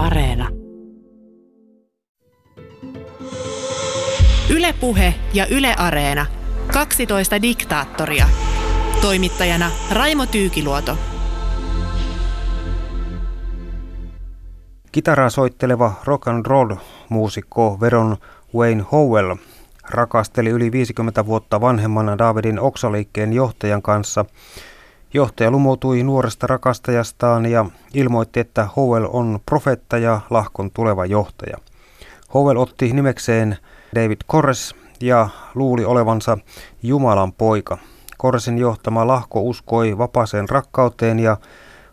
Areena. Ylepuhe ja Yle Areena. 12 diktaattoria. Toimittajana Raimo Tyykiluoto. Kitaraa soitteleva rock and roll muusikko Veron Wayne Howell rakasteli yli 50 vuotta vanhemmana Davidin oksaliikkeen johtajan kanssa. Johtaja lumoutui nuoresta rakastajastaan ja ilmoitti, että Howell on profetta ja lahkon tuleva johtaja. Howell otti nimekseen David Kores ja luuli olevansa Jumalan poika. Koresin johtama lahko uskoi vapaaseen rakkauteen ja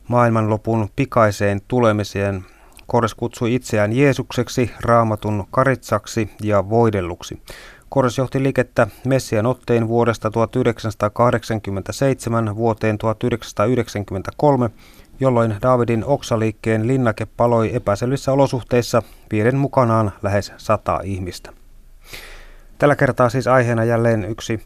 maailmanlopun pikaiseen tulemiseen. Kores kutsui itseään Jeesukseksi, raamatun karitsaksi ja voidelluksi. Kores johti liikettä Messian otteen vuodesta 1987 vuoteen 1993, jolloin Davidin oksaliikkeen linnake paloi epäselvissä olosuhteissa viiden mukanaan lähes sata ihmistä. Tällä kertaa siis aiheena jälleen yksi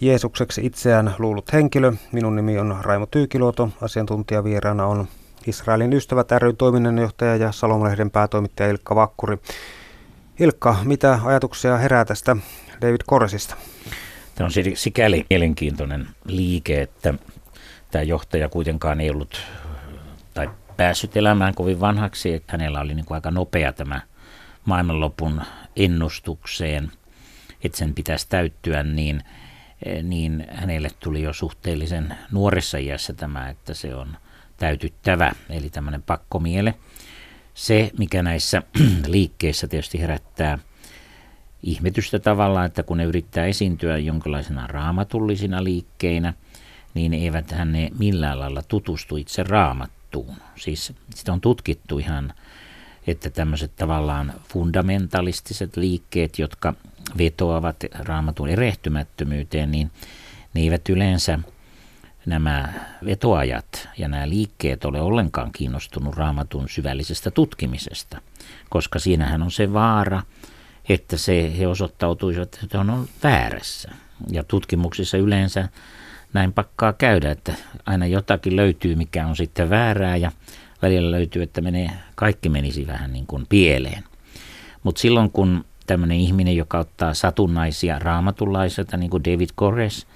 Jeesukseksi itseään luullut henkilö. Minun nimi on Raimo Tyykiluoto. Asiantuntijavieraana on Israelin ystävät ry toiminnanjohtaja ja Salomalehden päätoimittaja Ilkka Vakkuri. Ilkka, mitä ajatuksia herää tästä David Koresista? Tämä on sikäli mielenkiintoinen liike, että tämä johtaja kuitenkaan ei ollut tai päässyt elämään kovin vanhaksi, että hänellä oli niin kuin aika nopea tämä maailmanlopun ennustukseen, että sen pitäisi täyttyä, niin, niin hänelle tuli jo suhteellisen nuoressa iässä tämä, että se on täytyttävä, eli tämmöinen pakkomiele – se, mikä näissä liikkeissä tietysti herättää ihmetystä tavallaan, että kun ne yrittää esiintyä jonkinlaisena raamatullisina liikkeinä, niin eivät ne millään lailla tutustu itse raamattuun. Siis sitä on tutkittu ihan, että tämmöiset tavallaan fundamentalistiset liikkeet, jotka vetoavat raamatun erehtymättömyyteen, niin ne eivät yleensä – nämä vetoajat ja nämä liikkeet ole ollenkaan kiinnostunut raamatun syvällisestä tutkimisesta, koska siinähän on se vaara, että se, he osoittautuisivat, että on ollut väärässä. Ja tutkimuksissa yleensä näin pakkaa käydä, että aina jotakin löytyy, mikä on sitten väärää ja välillä löytyy, että menee, kaikki menisi vähän niin kuin pieleen. Mutta silloin kun tämmöinen ihminen, joka ottaa satunnaisia raamatunlaisilta, niin kuin David Kores,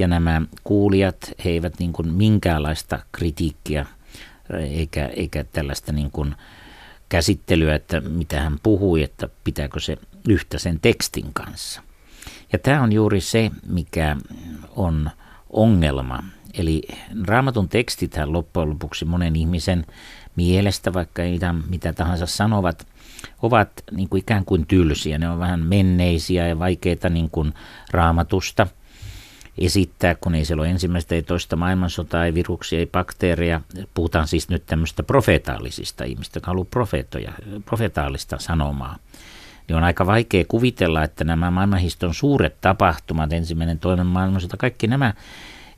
ja nämä kuulijat, he eivät niin kuin minkäänlaista kritiikkiä eikä, eikä tällaista niin kuin käsittelyä, että mitä hän puhui, että pitääkö se yhtä sen tekstin kanssa. Ja tämä on juuri se, mikä on ongelma. Eli raamatun tekstithän loppujen lopuksi monen ihmisen mielestä, vaikka ei mitä, tahansa sanovat, ovat niin kuin ikään kuin tylsiä. Ne on vähän menneisiä ja vaikeita niin kuin raamatusta – esittää, kun ei siellä ole ensimmäistä, ei toista maailmansotaa, ei viruksia, ei bakteereja. Puhutaan siis nyt tämmöistä profetaalisista ihmistä, jotka haluaa profeetoja, profetaalista sanomaa. Niin on aika vaikea kuvitella, että nämä maailmanhiston suuret tapahtumat, ensimmäinen, toinen maailmansota, kaikki nämä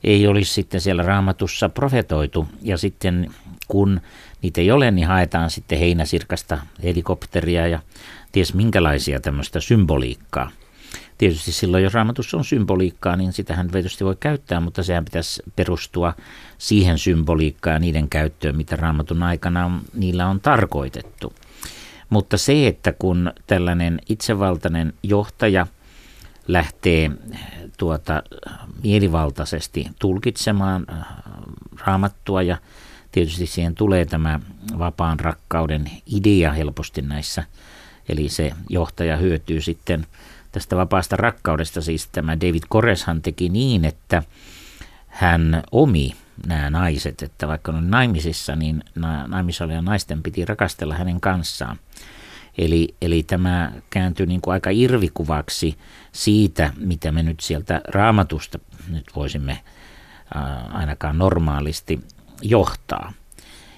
ei olisi sitten siellä raamatussa profetoitu. Ja sitten kun niitä ei ole, niin haetaan sitten heinäsirkasta helikopteria ja ties minkälaisia tämmöistä symboliikkaa – Tietysti silloin, jos raamatussa on symboliikkaa, niin sitähän tietysti voi käyttää, mutta sehän pitäisi perustua siihen symboliikkaan ja niiden käyttöön, mitä raamatun aikana niillä on tarkoitettu. Mutta se, että kun tällainen itsevaltainen johtaja lähtee tuota, mielivaltaisesti tulkitsemaan äh, raamattua ja tietysti siihen tulee tämä vapaan rakkauden idea helposti näissä, eli se johtaja hyötyy sitten – tästä vapaasta rakkaudesta, siis tämä David Koreshan teki niin, että hän omi nämä naiset, että vaikka on naimisissa, niin naimisissa naisten piti rakastella hänen kanssaan. Eli, eli tämä kääntyi niin kuin aika irvikuvaksi siitä, mitä me nyt sieltä raamatusta nyt voisimme ainakaan normaalisti johtaa.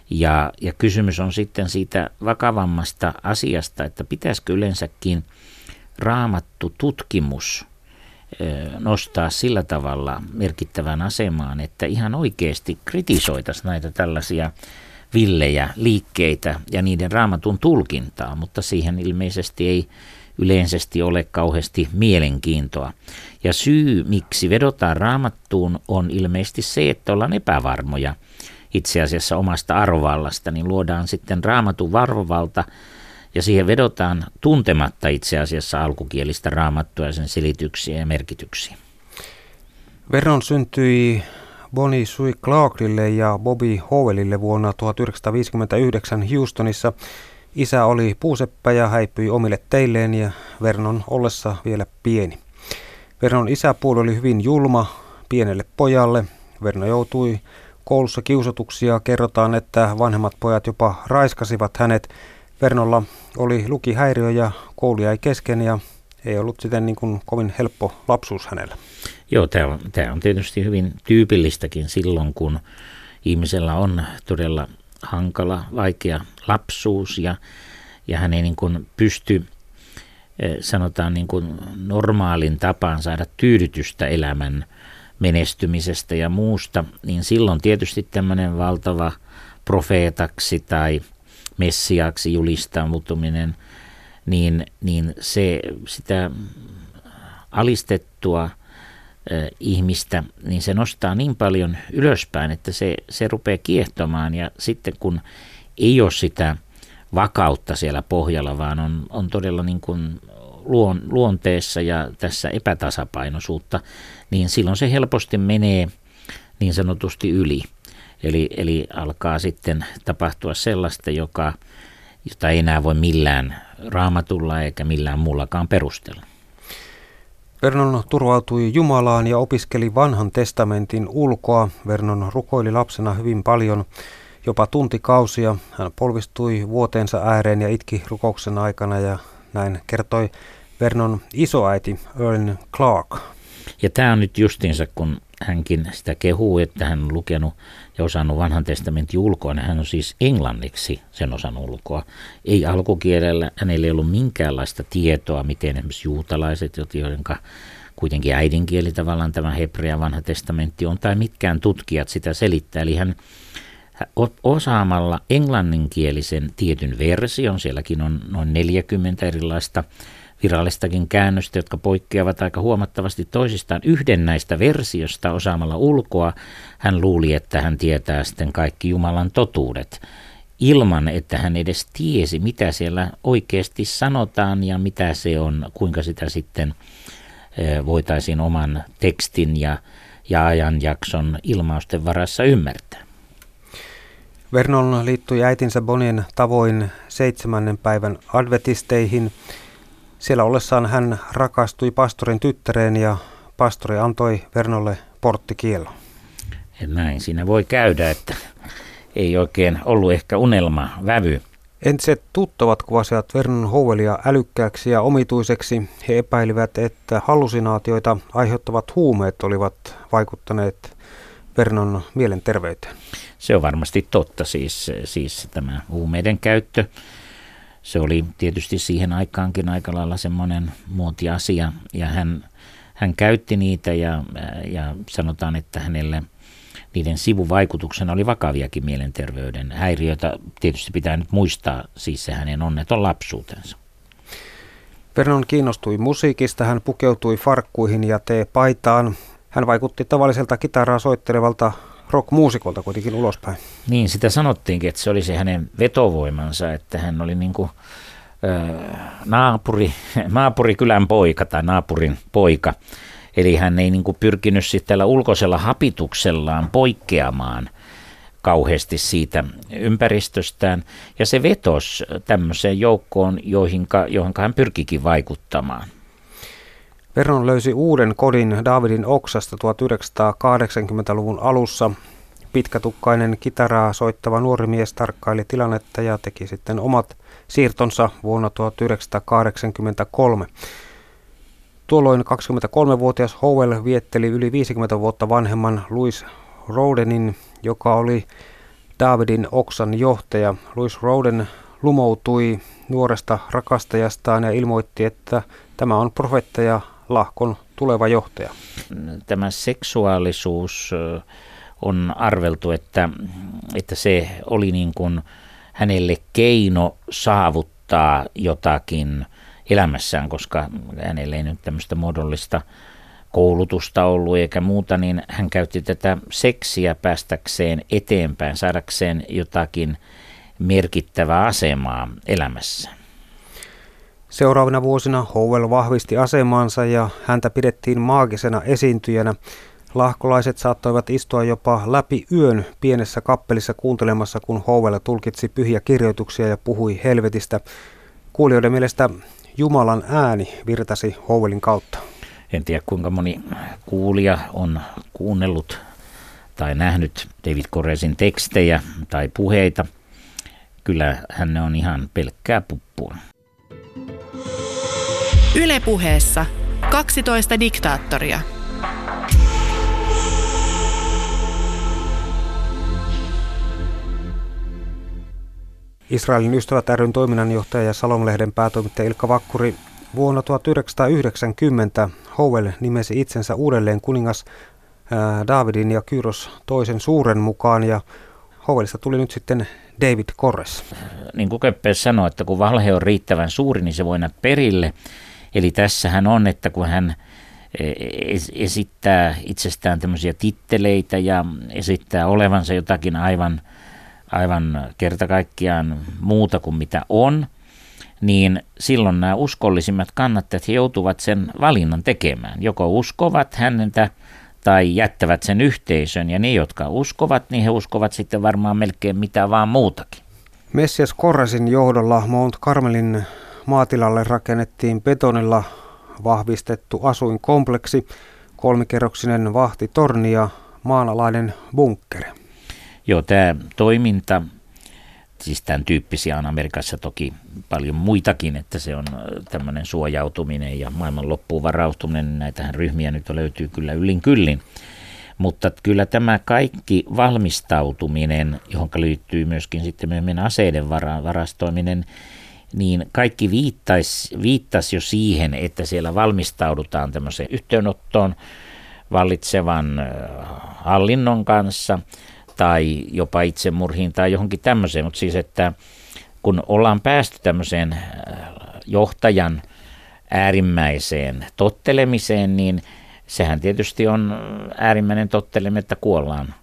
Ja, ja kysymys on sitten siitä vakavammasta asiasta, että pitäisikö yleensäkin – raamattu tutkimus nostaa sillä tavalla merkittävän asemaan, että ihan oikeasti kritisoitaisiin näitä tällaisia villejä liikkeitä ja niiden raamatun tulkintaa, mutta siihen ilmeisesti ei yleisesti ole kauheasti mielenkiintoa. Ja syy, miksi vedotaan raamattuun, on ilmeisesti se, että ollaan epävarmoja. itse asiassa omasta arvovallasta, niin luodaan sitten raamatun arvovalta ja siihen vedotaan tuntematta itse asiassa alkukielistä raamattua ja sen selityksiä ja merkityksiä. Vernon syntyi Bonnie Sui Clarkille ja Bobby Howellille vuonna 1959 Houstonissa. Isä oli puuseppä ja häipyi omille teilleen ja Vernon ollessa vielä pieni. Vernon isäpuoli oli hyvin julma pienelle pojalle. Verno joutui koulussa kiusatuksia. Kerrotaan, että vanhemmat pojat jopa raiskasivat hänet. Vernolla oli lukihäiriö ja koulu jäi kesken ja ei ollut siten niin kuin kovin helppo lapsuus hänellä. Joo, tämä on, tämä on tietysti hyvin tyypillistäkin silloin, kun ihmisellä on todella hankala, vaikea lapsuus ja, ja hän ei niin kuin pysty eh, sanotaan niin kuin normaalin tapaan saada tyydytystä elämän menestymisestä ja muusta, niin silloin tietysti tämmöinen valtava profeetaksi tai messiaksi julistautuminen, niin, niin se sitä alistettua – ihmistä, niin se nostaa niin paljon ylöspäin, että se, se rupeaa kiehtomaan ja sitten kun ei ole sitä vakautta siellä pohjalla, vaan on, on todella niin kuin luon, luonteessa ja tässä epätasapainoisuutta, niin silloin se helposti menee niin sanotusti yli. Eli, eli alkaa sitten tapahtua sellaista, joka, jota ei enää voi millään raamatulla eikä millään muullakaan perustella. Vernon turvautui Jumalaan ja opiskeli vanhan testamentin ulkoa. Vernon rukoili lapsena hyvin paljon, jopa tuntikausia. Hän polvistui vuoteensa ääreen ja itki rukouksen aikana ja näin kertoi Vernon isoäiti Earl Clark. Ja tämä on nyt justiinsa, kun hänkin sitä kehuu, että hän on lukenut ja osannut vanhan testamentin ulkoa, niin hän on siis englanniksi sen osan ulkoa. Ei alkukielellä, hänellä ei ollut minkäänlaista tietoa, miten esimerkiksi juutalaiset, joiden kuitenkin äidinkieli tavallaan tämä hebrea vanha testamentti on, tai mitkään tutkijat sitä selittää. Eli hän osaamalla englanninkielisen tietyn version, sielläkin on noin 40 erilaista virallistakin käännöstä, jotka poikkeavat aika huomattavasti toisistaan. Yhden näistä versiosta osaamalla ulkoa hän luuli, että hän tietää sitten kaikki Jumalan totuudet ilman, että hän edes tiesi, mitä siellä oikeasti sanotaan ja mitä se on, kuinka sitä sitten voitaisiin oman tekstin ja, ja ajanjakson ilmausten varassa ymmärtää. Vernon liittyi äitinsä Bonien tavoin seitsemännen päivän adventisteihin – siellä ollessaan hän rakastui pastorin tyttäreen ja pastori antoi Vernolle porttikielon. Näin siinä voi käydä, että ei oikein ollut ehkä unelma vävy. Entiset tuttavat kuvasivat Vernon Howelia älykkääksi ja omituiseksi. He epäilivät, että hallusinaatioita aiheuttavat huumeet olivat vaikuttaneet Vernon mielenterveyteen. Se on varmasti totta, siis, siis tämä huumeiden käyttö se oli tietysti siihen aikaankin aika lailla semmoinen muotiasia ja hän, hän käytti niitä ja, ja sanotaan, että hänelle niiden sivuvaikutuksena oli vakaviakin mielenterveyden häiriöitä. Tietysti pitää nyt muistaa siis se hänen onneton lapsuutensa. Vernon kiinnostui musiikista, hän pukeutui farkkuihin ja tee paitaan. Hän vaikutti tavalliselta kitaraa soittelevalta rockmuusikolta kuitenkin ulospäin. Niin, sitä sanottiinkin, että se oli se hänen vetovoimansa, että hän oli niin kuin, naapuri, naapurikylän poika tai naapurin poika. Eli hän ei niin kuin pyrkinyt sitten tällä ulkoisella hapituksellaan poikkeamaan kauheasti siitä ympäristöstään. Ja se vetos tämmöiseen joukkoon, johonka hän pyrkikin vaikuttamaan. Vernon löysi uuden kodin Davidin oksasta 1980-luvun alussa. Pitkätukkainen kitaraa soittava nuori mies tarkkaili tilannetta ja teki sitten omat siirtonsa vuonna 1983. Tuolloin 23-vuotias Howell vietteli yli 50 vuotta vanhemman Louis Rodenin, joka oli Davidin oksan johtaja. Louis Roden lumoutui nuoresta rakastajastaan ja ilmoitti, että tämä on profeettaja lahkon tuleva johtaja? Tämä seksuaalisuus on arveltu, että, että se oli niin kuin hänelle keino saavuttaa jotakin elämässään, koska hänelle ei nyt tämmöistä muodollista koulutusta ollut eikä muuta, niin hän käytti tätä seksiä päästäkseen eteenpäin, saadakseen jotakin merkittävää asemaa elämässä. Seuraavina vuosina Howell vahvisti asemansa ja häntä pidettiin maagisena esiintyjänä. Lahkolaiset saattoivat istua jopa läpi yön pienessä kappelissa kuuntelemassa, kun Howell tulkitsi pyhiä kirjoituksia ja puhui helvetistä. Kuulijoiden mielestä Jumalan ääni virtasi Howellin kautta. En tiedä kuinka moni kuulija on kuunnellut tai nähnyt David Koresin tekstejä tai puheita. Kyllä hän on ihan pelkkää puppua. Ylepuheessa 12 diktaattoria. Israelin ystävät ryn toiminnanjohtaja ja Salomlehden päätoimittaja Ilkka Vakkuri Vuonna 1990 Howell nimesi itsensä uudelleen kuningas Davidin ja Kyros toisen suuren mukaan ja Howellista tuli nyt sitten David Korres. Niin kuin Köppes sanoi, että kun valhe on riittävän suuri, niin se voi perille. Eli tässähän on, että kun hän e, esittää itsestään tämmöisiä titteleitä ja esittää olevansa jotakin aivan, aivan kerta kaikkiaan muuta kuin mitä on, niin silloin nämä uskollisimmat kannattajat joutuvat sen valinnan tekemään. Joko uskovat hänentä tai jättävät sen yhteisön, ja ne, jotka uskovat, niin he uskovat sitten varmaan melkein mitä vaan muutakin. Messias Korrasin johdolla Mount Carmelin maatilalle rakennettiin betonilla vahvistettu asuinkompleksi, kolmikerroksinen vahtitorni ja maanalainen bunkkeri. Joo, tämä toiminta siis tämän tyyppisiä on Amerikassa toki paljon muitakin, että se on tämmöinen suojautuminen ja maailman loppuun varautuminen. Näitähän ryhmiä nyt löytyy kyllä yllin kyllin. Mutta kyllä tämä kaikki valmistautuminen, johon liittyy myöskin sitten myöhemmin aseiden varastoiminen, niin kaikki viittaisi, viittasi jo siihen, että siellä valmistaudutaan tämmöiseen yhteenottoon vallitsevan hallinnon kanssa – tai jopa itsemurhiin tai johonkin tämmöiseen, mutta siis että kun ollaan päästy tämmöiseen johtajan äärimmäiseen tottelemiseen, niin sehän tietysti on äärimmäinen tottelemme, että kuollaan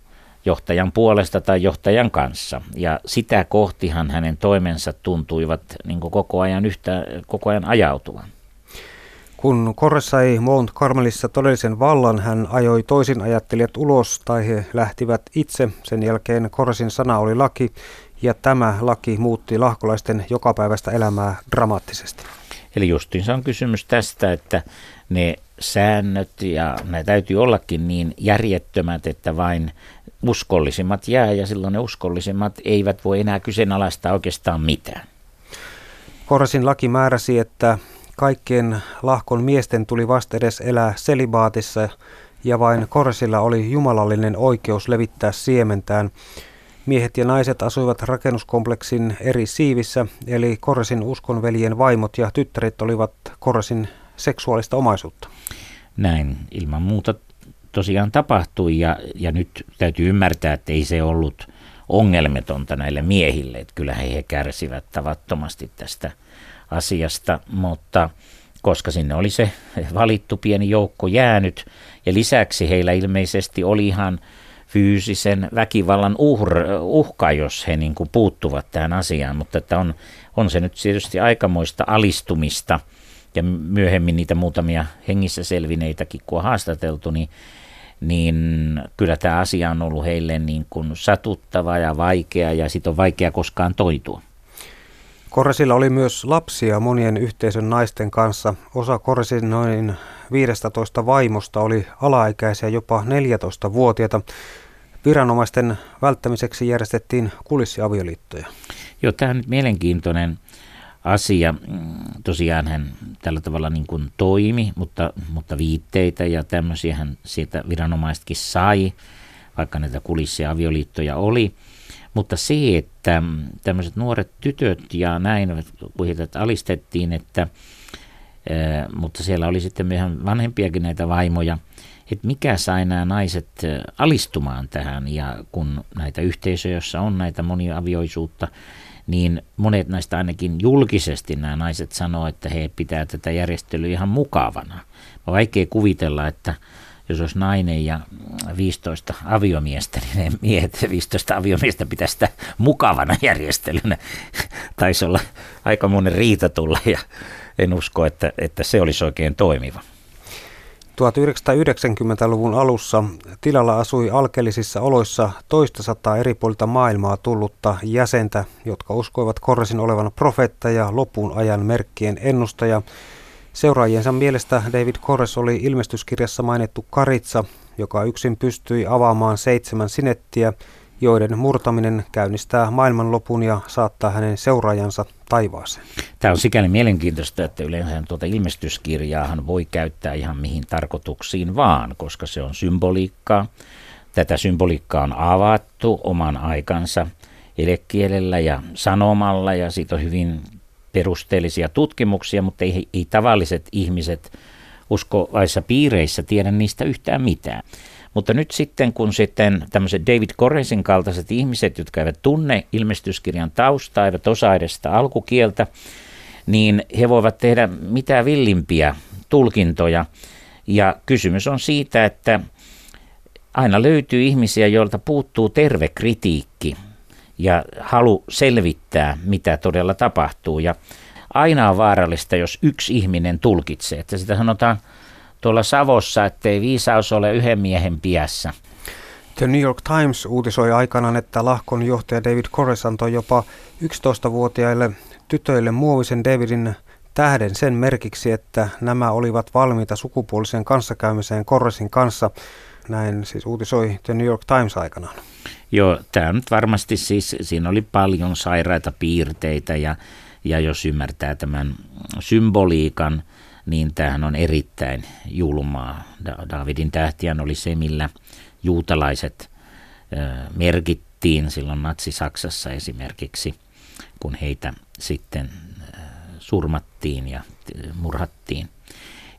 johtajan puolesta tai johtajan kanssa. Ja sitä kohtihan hänen toimensa tuntuivat niin koko ajan yhtä, koko ajan ajautuvan. Kun Korres sai Mount Carmelissa todellisen vallan, hän ajoi toisin ajattelijat ulos tai he lähtivät itse. Sen jälkeen Korresin sana oli laki ja tämä laki muutti lahkolaisten jokapäiväistä elämää dramaattisesti. Eli justiinsa on kysymys tästä, että ne säännöt ja ne täytyy ollakin niin järjettömät, että vain uskollisimmat jää ja silloin ne uskollisimmat eivät voi enää kyseenalaistaa oikeastaan mitään. Korresin laki määräsi, että Kaikkien lahkon miesten tuli vasta edes elää selibaatissa ja vain Korsilla oli jumalallinen oikeus levittää siementään. Miehet ja naiset asuivat rakennuskompleksin eri siivissä, eli Korsin uskonveljen vaimot ja tyttäret olivat Korsin seksuaalista omaisuutta. Näin ilman muuta tosiaan tapahtui ja, ja nyt täytyy ymmärtää, että ei se ollut ongelmetonta näille miehille, että kyllä he, he kärsivät tavattomasti tästä asiasta, mutta koska sinne oli se valittu pieni joukko jäänyt ja lisäksi heillä ilmeisesti oli ihan fyysisen väkivallan uhr, uhka, jos he niin kuin puuttuvat tähän asiaan, mutta että on, on se nyt tietysti aikamoista alistumista ja myöhemmin niitä muutamia hengissä selvineitäkin, kun on haastateltu, niin, niin kyllä tämä asia on ollut heille niin kuin satuttava ja vaikea ja sitten on vaikea koskaan toitua. Koresilla oli myös lapsia monien yhteisön naisten kanssa. Osa Koresin noin 15 vaimosta oli alaikäisiä jopa 14-vuotiaita. Viranomaisten välttämiseksi järjestettiin kulissiavioliittoja. Joo, tämä on nyt mielenkiintoinen asia. Tosiaan hän tällä tavalla niin kuin toimi, mutta, mutta viitteitä ja tämmöisiä hän sieltä viranomaisetkin sai, vaikka näitä kulissiavioliittoja oli. Mutta se, että tämmöiset nuoret tytöt ja näin, kun heitä alistettiin, että, mutta siellä oli sitten meidän vanhempiakin näitä vaimoja, että mikä sai nämä naiset alistumaan tähän ja kun näitä yhteisöjä, joissa on näitä moniavioisuutta, niin monet näistä ainakin julkisesti nämä naiset sanoo, että he pitää tätä järjestelyä ihan mukavana. On vaikea kuvitella, että jos olisi nainen ja 15 aviomiestä, niin ne miehet 15 aviomiestä pitäisi sitä mukavana järjestelynä. Taisi olla aika monen riita tulla ja en usko, että, että se olisi oikein toimiva. 1990-luvun alussa tilalla asui alkeellisissa oloissa toista sataa eri puolilta maailmaa tullutta jäsentä, jotka uskoivat Korresin olevan profeetta ja lopun ajan merkkien ennustaja. Seuraajiensa mielestä David Korres oli ilmestyskirjassa mainittu karitsa, joka yksin pystyi avaamaan seitsemän sinettiä, joiden murtaminen käynnistää maailmanlopun ja saattaa hänen seuraajansa taivaaseen. Tämä on sikäli mielenkiintoista, että yleensä tuota ilmestyskirjaahan voi käyttää ihan mihin tarkoituksiin vaan, koska se on symboliikkaa. Tätä symboliikkaa on avattu oman aikansa elekielellä ja sanomalla ja siitä on hyvin perusteellisia tutkimuksia, mutta ei, ei tavalliset ihmiset uskovaissa piireissä tiedä niistä yhtään mitään. Mutta nyt sitten, kun sitten tämmöiset David Corresin kaltaiset ihmiset, jotka eivät tunne ilmestyskirjan taustaa, eivät osaa edes sitä alkukieltä, niin he voivat tehdä mitä villimpiä tulkintoja. Ja kysymys on siitä, että aina löytyy ihmisiä, joilta puuttuu terve kritiikki ja halu selvittää, mitä todella tapahtuu. Ja aina on vaarallista, jos yksi ihminen tulkitsee. Että sitä sanotaan tuolla Savossa, ettei viisaus ole yhden miehen piässä. The New York Times uutisoi aikanaan, että lahkon johtaja David Corres antoi jopa 11-vuotiaille tytöille muovisen Davidin tähden sen merkiksi, että nämä olivat valmiita sukupuoliseen kanssakäymiseen Corresin kanssa. Näin siis uutisoi The New York Times aikanaan. Joo, tämä nyt varmasti siis, siinä oli paljon sairaita piirteitä ja, ja jos ymmärtää tämän symboliikan, niin tämähän on erittäin julmaa. Davidin tähtiän oli se, millä juutalaiset merkittiin silloin Natsi-Saksassa esimerkiksi, kun heitä sitten surmattiin ja murhattiin.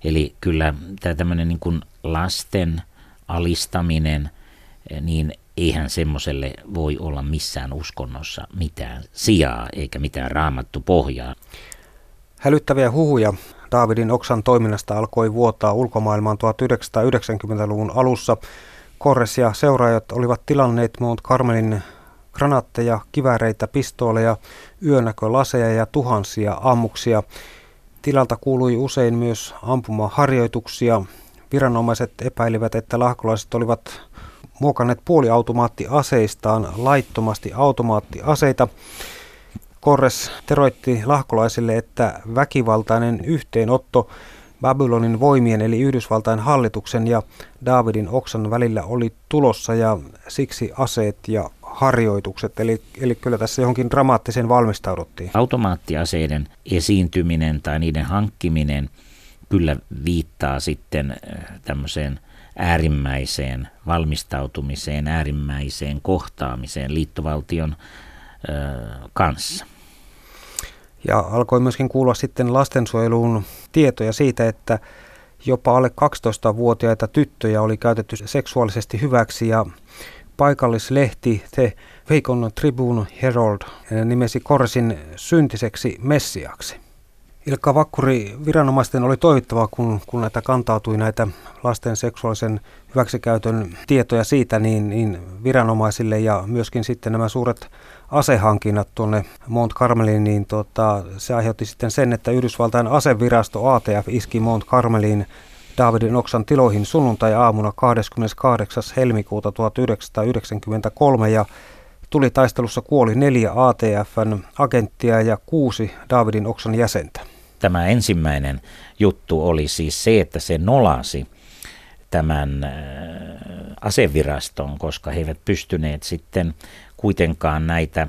Eli kyllä tämä tämmöinen niin kuin lasten alistaminen, niin eihän semmoiselle voi olla missään uskonnossa mitään sijaa eikä mitään raamattu pohjaa. Hälyttäviä huhuja Davidin Oksan toiminnasta alkoi vuotaa ulkomaailmaan 1990-luvun alussa. Korres ja seuraajat olivat tilanneet Mount Carmelin granaatteja, kivääreitä, pistooleja, yönäkölaseja ja tuhansia ammuksia. Tilalta kuului usein myös ampumaharjoituksia. Viranomaiset epäilivät, että lahkolaiset olivat muokanneet puoliautomaattiaseistaan laittomasti automaattiaseita. Korres teroitti lahkolaisille, että väkivaltainen yhteenotto Babylonin voimien eli Yhdysvaltain hallituksen ja Davidin oksan välillä oli tulossa ja siksi aseet ja harjoitukset, eli, eli kyllä tässä johonkin dramaattiseen valmistauduttiin. Automaattiaseiden esiintyminen tai niiden hankkiminen kyllä viittaa sitten äh, tämmöiseen äärimmäiseen valmistautumiseen, äärimmäiseen kohtaamiseen liittovaltion ö, äh, kanssa. Ja alkoi myöskin kuulla sitten lastensuojeluun tietoja siitä, että jopa alle 12-vuotiaita tyttöjä oli käytetty seksuaalisesti hyväksi ja paikallislehti The Veikon Tribune Herald nimesi Korsin syntiseksi messiaksi. Ilkka Vakkuri, viranomaisten oli toivottava, kun, kun näitä kantautui näitä lasten seksuaalisen hyväksikäytön tietoja siitä, niin, niin viranomaisille ja myöskin sitten nämä suuret asehankinnat tuonne Mount Carmeliin, niin tota, se aiheutti sitten sen, että Yhdysvaltain asevirasto ATF iski Mount Carmeliin Davidin Oksan tiloihin sunnuntai-aamuna 28. helmikuuta 1993 ja tuli taistelussa kuoli neljä ATFn agenttia ja kuusi Davidin Oksan jäsentä. Tämä ensimmäinen juttu oli siis se, että se nolasi tämän äh, aseviraston, koska he eivät pystyneet sitten kuitenkaan näitä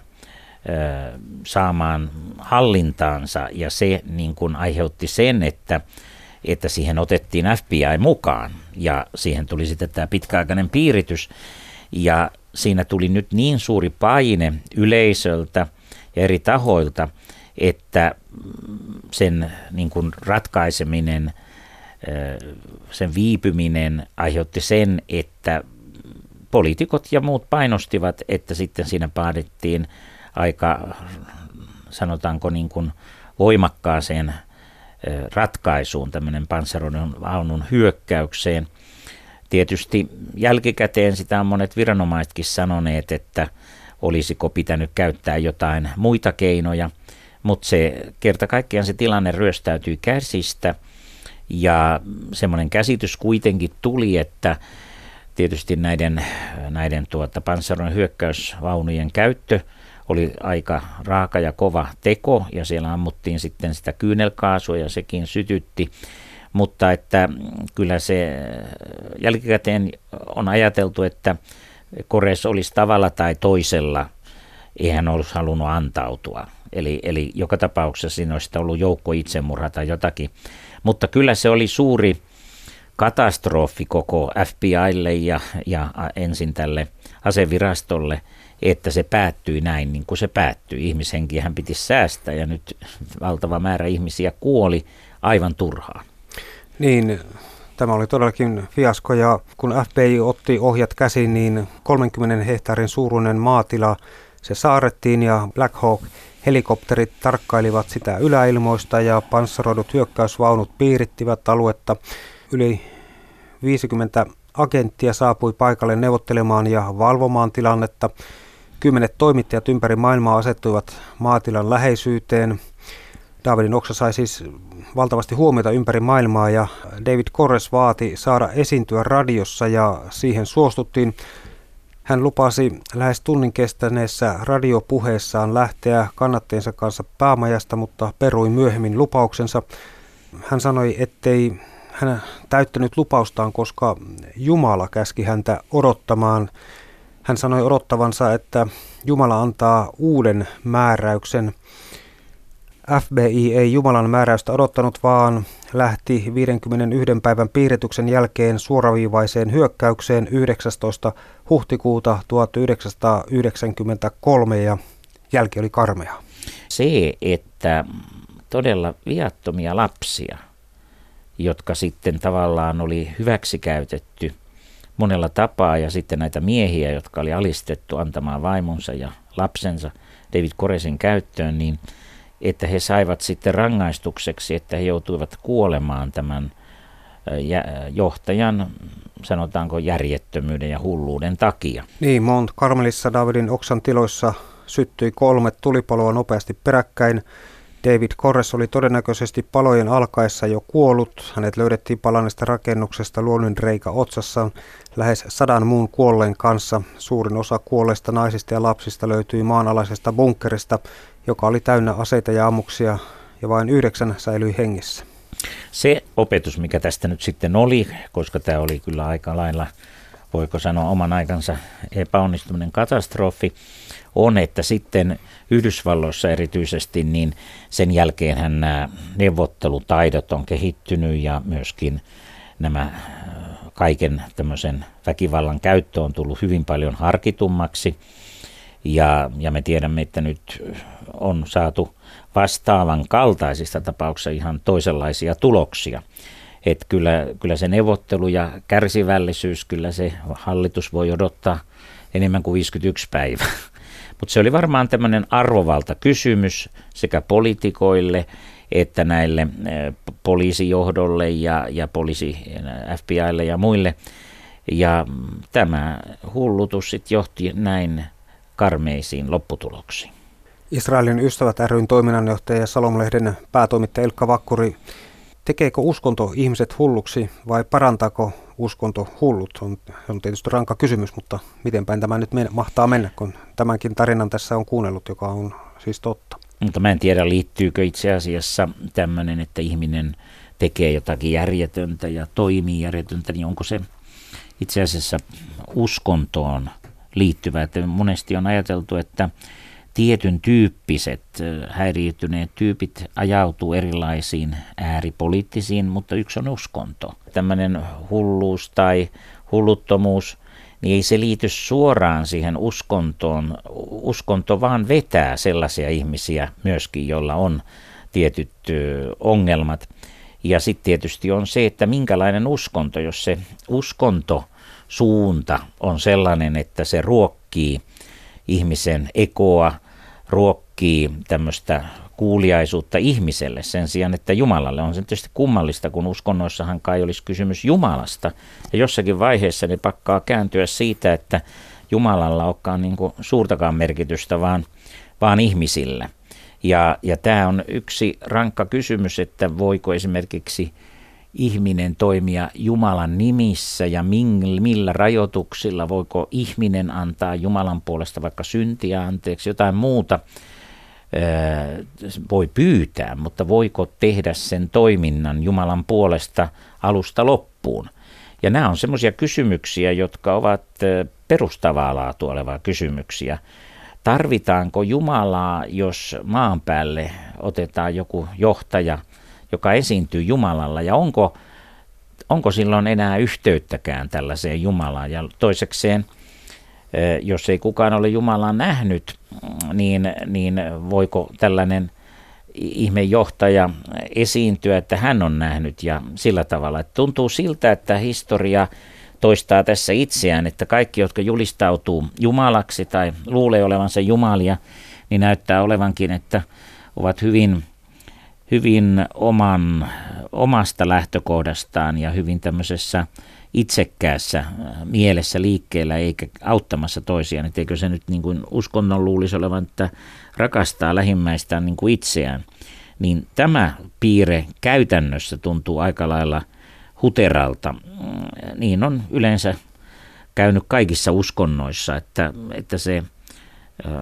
saamaan hallintaansa. Ja se niin kuin aiheutti sen, että, että siihen otettiin FBI mukaan. Ja siihen tuli sitten tämä pitkäaikainen piiritys. Ja siinä tuli nyt niin suuri paine yleisöltä ja eri tahoilta, että sen niin kuin ratkaiseminen, sen viipyminen aiheutti sen, että poliitikot ja muut painostivat, että sitten siinä paadettiin aika sanotaanko niin kuin voimakkaaseen ratkaisuun, tämmöinen panssaroidun vaunun hyökkäykseen. Tietysti jälkikäteen sitä on monet viranomaisetkin sanoneet, että olisiko pitänyt käyttää jotain muita keinoja, mutta se kerta kaikkiaan se tilanne ryöstäytyi käsistä ja semmoinen käsitys kuitenkin tuli, että tietysti näiden, näiden tuota, panssaroiden hyökkäysvaunujen käyttö oli aika raaka ja kova teko ja siellä ammuttiin sitten sitä kyynelkaasua ja sekin sytytti. Mutta että kyllä se jälkikäteen on ajateltu, että Kores olisi tavalla tai toisella, eihän olisi halunnut antautua. Eli, eli joka tapauksessa siinä olisi ollut joukko itsemurha tai jotakin. Mutta kyllä se oli suuri katastrofi koko FBIlle ja, ja ensin tälle asevirastolle, että se päättyi näin niin kuin se päättyi. Ihmishenkiä hän piti säästää ja nyt valtava määrä ihmisiä kuoli aivan turhaan. Niin, tämä oli todellakin fiasko ja kun FBI otti ohjat käsiin, niin 30 hehtaarin suuruinen maatila se saarettiin ja Black Hawk helikopterit tarkkailivat sitä yläilmoista ja panssaroidut hyökkäysvaunut piirittivät aluetta. Yli 50 agenttia saapui paikalle neuvottelemaan ja valvomaan tilannetta. Kymmenet toimittajat ympäri maailmaa asettuivat maatilan läheisyyteen. Davidin oksa sai siis valtavasti huomiota ympäri maailmaa ja David Kores vaati saada esiintyä radiossa ja siihen suostuttiin. Hän lupasi lähes tunnin kestäneessä radiopuheessaan lähteä kannatteensa kanssa päämajasta, mutta perui myöhemmin lupauksensa. Hän sanoi, ettei hän täyttänyt lupaustaan, koska Jumala käski häntä odottamaan. Hän sanoi odottavansa, että Jumala antaa uuden määräyksen. FBI ei Jumalan määräystä odottanut, vaan lähti 51 päivän piirityksen jälkeen suoraviivaiseen hyökkäykseen 19. huhtikuuta 1993 ja jälki oli karmea. Se, että todella viattomia lapsia – jotka sitten tavallaan oli hyväksikäytetty monella tapaa ja sitten näitä miehiä, jotka oli alistettu antamaan vaimonsa ja lapsensa David Koresin käyttöön, niin että he saivat sitten rangaistukseksi, että he joutuivat kuolemaan tämän johtajan, sanotaanko järjettömyyden ja hulluuden takia. Niin, Mount Carmelissa Davidin oksan tiloissa syttyi kolme tulipaloa nopeasti peräkkäin. David Corres oli todennäköisesti palojen alkaessa jo kuollut. Hänet löydettiin palanneesta rakennuksesta reikä otsassaan lähes sadan muun kuolleen kanssa. Suurin osa kuolleista naisista ja lapsista löytyi maanalaisesta bunkkerista, joka oli täynnä aseita ja ammuksia, ja vain yhdeksän säilyi hengissä. Se opetus, mikä tästä nyt sitten oli, koska tämä oli kyllä aika lailla, voiko sanoa oman aikansa epäonnistuminen katastrofi, on, että sitten Yhdysvalloissa erityisesti, niin sen jälkeen nämä neuvottelutaidot on kehittynyt ja myöskin nämä äh, kaiken tämmöisen väkivallan käyttö on tullut hyvin paljon harkitummaksi. Ja, ja me tiedämme, että nyt on saatu vastaavan kaltaisista tapauksista ihan toisenlaisia tuloksia. Että kyllä, kyllä se neuvottelu ja kärsivällisyys, kyllä se hallitus voi odottaa enemmän kuin 51 päivää. Mutta se oli varmaan tämmöinen arvovalta kysymys sekä poliitikoille että näille eh, poliisijohdolle ja, ja poliisi eh, FBIlle ja muille. Ja tämä hullutus sitten johti näin karmeisiin lopputuloksiin. Israelin ystävät ryn toiminnanjohtaja ja Salomlehden päätoimittaja Ilkka Vakkuri Tekeekö uskonto ihmiset hulluksi vai parantaako uskonto hullut? On, on tietysti rankka kysymys, mutta miten päin tämä nyt men- mahtaa mennä, kun tämänkin tarinan tässä on kuunnellut, joka on siis totta. Mutta mä en tiedä, liittyykö itse asiassa tämmöinen, että ihminen tekee jotakin järjetöntä ja toimii järjetöntä, niin onko se itse asiassa uskontoon liittyvä. Että monesti on ajateltu, että tietyn tyyppiset häiriötyneet tyypit ajautuu erilaisiin ääripoliittisiin, mutta yksi on uskonto. Tämmöinen hulluus tai hulluttomuus, niin ei se liity suoraan siihen uskontoon. Uskonto vaan vetää sellaisia ihmisiä myöskin, joilla on tietyt ongelmat. Ja sitten tietysti on se, että minkälainen uskonto, jos se uskonto suunta on sellainen, että se ruokkii ihmisen ekoa, ruokkii tämmöistä kuuliaisuutta ihmiselle sen sijaan, että Jumalalle. On se tietysti kummallista, kun uskonnoissahan kai olisi kysymys Jumalasta. Ja jossakin vaiheessa ne pakkaa kääntyä siitä, että Jumalalla olekaan niin suurtakaan merkitystä, vaan, vaan ihmisillä. Ja, ja tämä on yksi rankka kysymys, että voiko esimerkiksi ihminen toimia Jumalan nimissä ja millä rajoituksilla, voiko ihminen antaa Jumalan puolesta vaikka syntiä anteeksi, jotain muuta voi pyytää, mutta voiko tehdä sen toiminnan Jumalan puolesta alusta loppuun. Ja nämä on semmoisia kysymyksiä, jotka ovat perustavaa laatua olevaa kysymyksiä. Tarvitaanko Jumalaa, jos maan päälle otetaan joku johtaja, joka esiintyy Jumalalla, ja onko, onko silloin enää yhteyttäkään tällaiseen Jumalaan? Ja toisekseen, jos ei kukaan ole Jumalaa nähnyt, niin, niin voiko tällainen ihmejohtaja esiintyä, että hän on nähnyt ja sillä tavalla. Että tuntuu siltä, että historia toistaa tässä itseään, että kaikki, jotka julistautuu jumalaksi tai luulee olevansa jumalia, niin näyttää olevankin, että ovat hyvin, hyvin oman, omasta lähtökohdastaan ja hyvin tämmöisessä itsekkäässä äh, mielessä liikkeellä eikä auttamassa toisiaan. Että eikö se nyt niin kuin uskonnon luulisi olevan, että rakastaa lähimmäistään niin kuin itseään. Niin tämä piirre käytännössä tuntuu aika lailla huteralta. Mm, niin on yleensä käynyt kaikissa uskonnoissa, että, että se,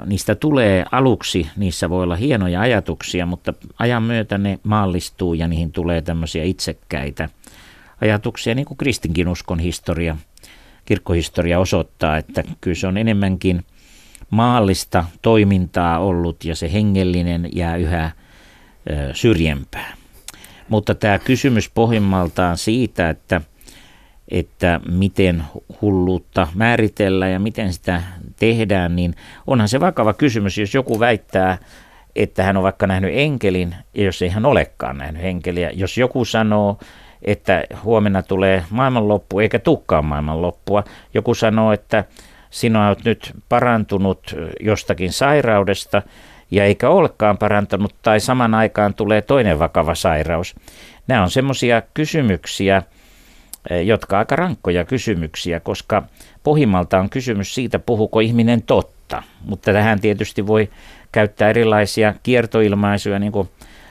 niistä tulee aluksi, niissä voi olla hienoja ajatuksia, mutta ajan myötä ne maallistuu ja niihin tulee tämmöisiä itsekkäitä – ajatuksia, niin kuin kristinkin uskon historia, kirkkohistoria osoittaa, että kyllä se on enemmänkin maallista toimintaa ollut ja se hengellinen jää yhä syrjempää. Mutta tämä kysymys pohjimmaltaan siitä, että, että miten hulluutta määritellään ja miten sitä tehdään, niin onhan se vakava kysymys, jos joku väittää, että hän on vaikka nähnyt enkelin, ja jos ei hän olekaan nähnyt enkeliä. Jos joku sanoo, että huomenna tulee maailmanloppu eikä tukkaan maailmanloppua. Joku sanoo, että sinä olet nyt parantunut jostakin sairaudesta ja eikä olekaan parantunut tai saman aikaan tulee toinen vakava sairaus. Nämä on semmoisia kysymyksiä, jotka aika rankkoja kysymyksiä, koska pohjimmalta on kysymys siitä, puhuko ihminen totta. Mutta tähän tietysti voi käyttää erilaisia kiertoilmaisuja, niin kuin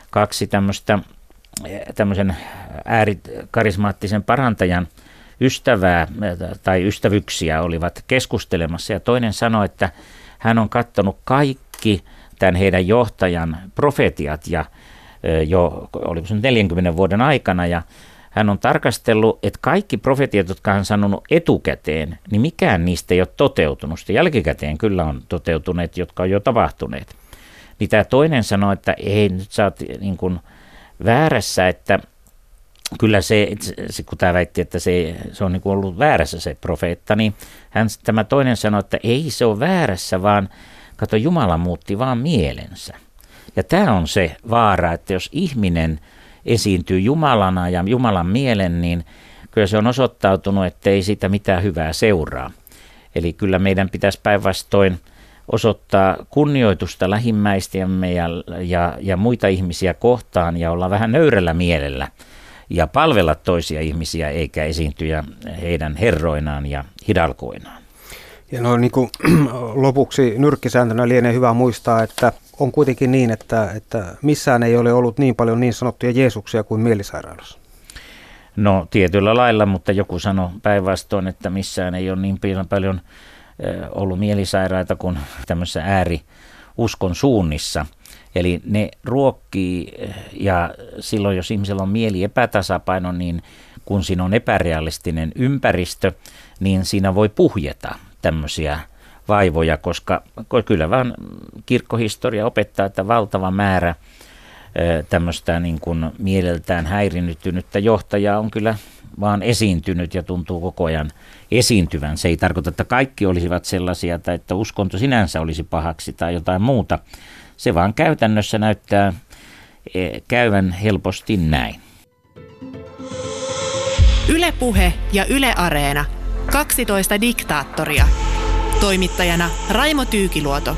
kaksi tämmöistä tämmöisen äärikarismaattisen parantajan ystävää tai ystävyksiä olivat keskustelemassa ja toinen sanoi, että hän on katsonut kaikki tämän heidän johtajan profetiat ja jo oliko se 40 vuoden aikana ja hän on tarkastellut, että kaikki profetiat, jotka hän on sanonut etukäteen, niin mikään niistä ei ole toteutunut. Sitten jälkikäteen kyllä on toteutuneet, jotka on jo tapahtuneet. Niin tämä toinen sanoi, että ei, nyt sä oot niin kuin, väärässä, että kyllä se, se kun tämä väitti, että se, se on niin kuin ollut väärässä se profeetta, niin hän, tämä toinen sanoi, että ei se ole väärässä, vaan kato Jumala muutti vaan mielensä. Ja tämä on se vaara, että jos ihminen esiintyy Jumalana ja Jumalan mielen, niin kyllä se on osoittautunut, että ei siitä mitään hyvää seuraa. Eli kyllä meidän pitäisi päinvastoin osoittaa kunnioitusta lähimmäistämme ja, ja, ja muita ihmisiä kohtaan ja olla vähän nöyrällä mielellä ja palvella toisia ihmisiä eikä esiintyä heidän herroinaan ja hidalkoinaan. Ja no niin kuin lopuksi nyrkkisääntönä lienee hyvä muistaa, että on kuitenkin niin, että, että missään ei ole ollut niin paljon niin sanottuja Jeesuksia kuin mielisairaalassa. No tietyllä lailla, mutta joku sanoi päinvastoin, että missään ei ole niin paljon ollut mielisairaita kuin tämmöisessä ääri uskon suunnissa. Eli ne ruokkii ja silloin jos ihmisellä on mieli epätasapaino, niin kun siinä on epärealistinen ympäristö, niin siinä voi puhjeta tämmöisiä vaivoja, koska kyllä vaan kirkkohistoria opettaa, että valtava määrä tämmöistä niin kuin mieleltään häirinyttynyttä johtajaa on kyllä vaan esiintynyt ja tuntuu koko ajan esiintyvän. Se ei tarkoita, että kaikki olisivat sellaisia tai että uskonto sinänsä olisi pahaksi tai jotain muuta. Se vaan käytännössä näyttää e, käyvän helposti näin. Ylepuhe ja Yle Areena. 12 diktaattoria. Toimittajana Raimo Tyykiluoto.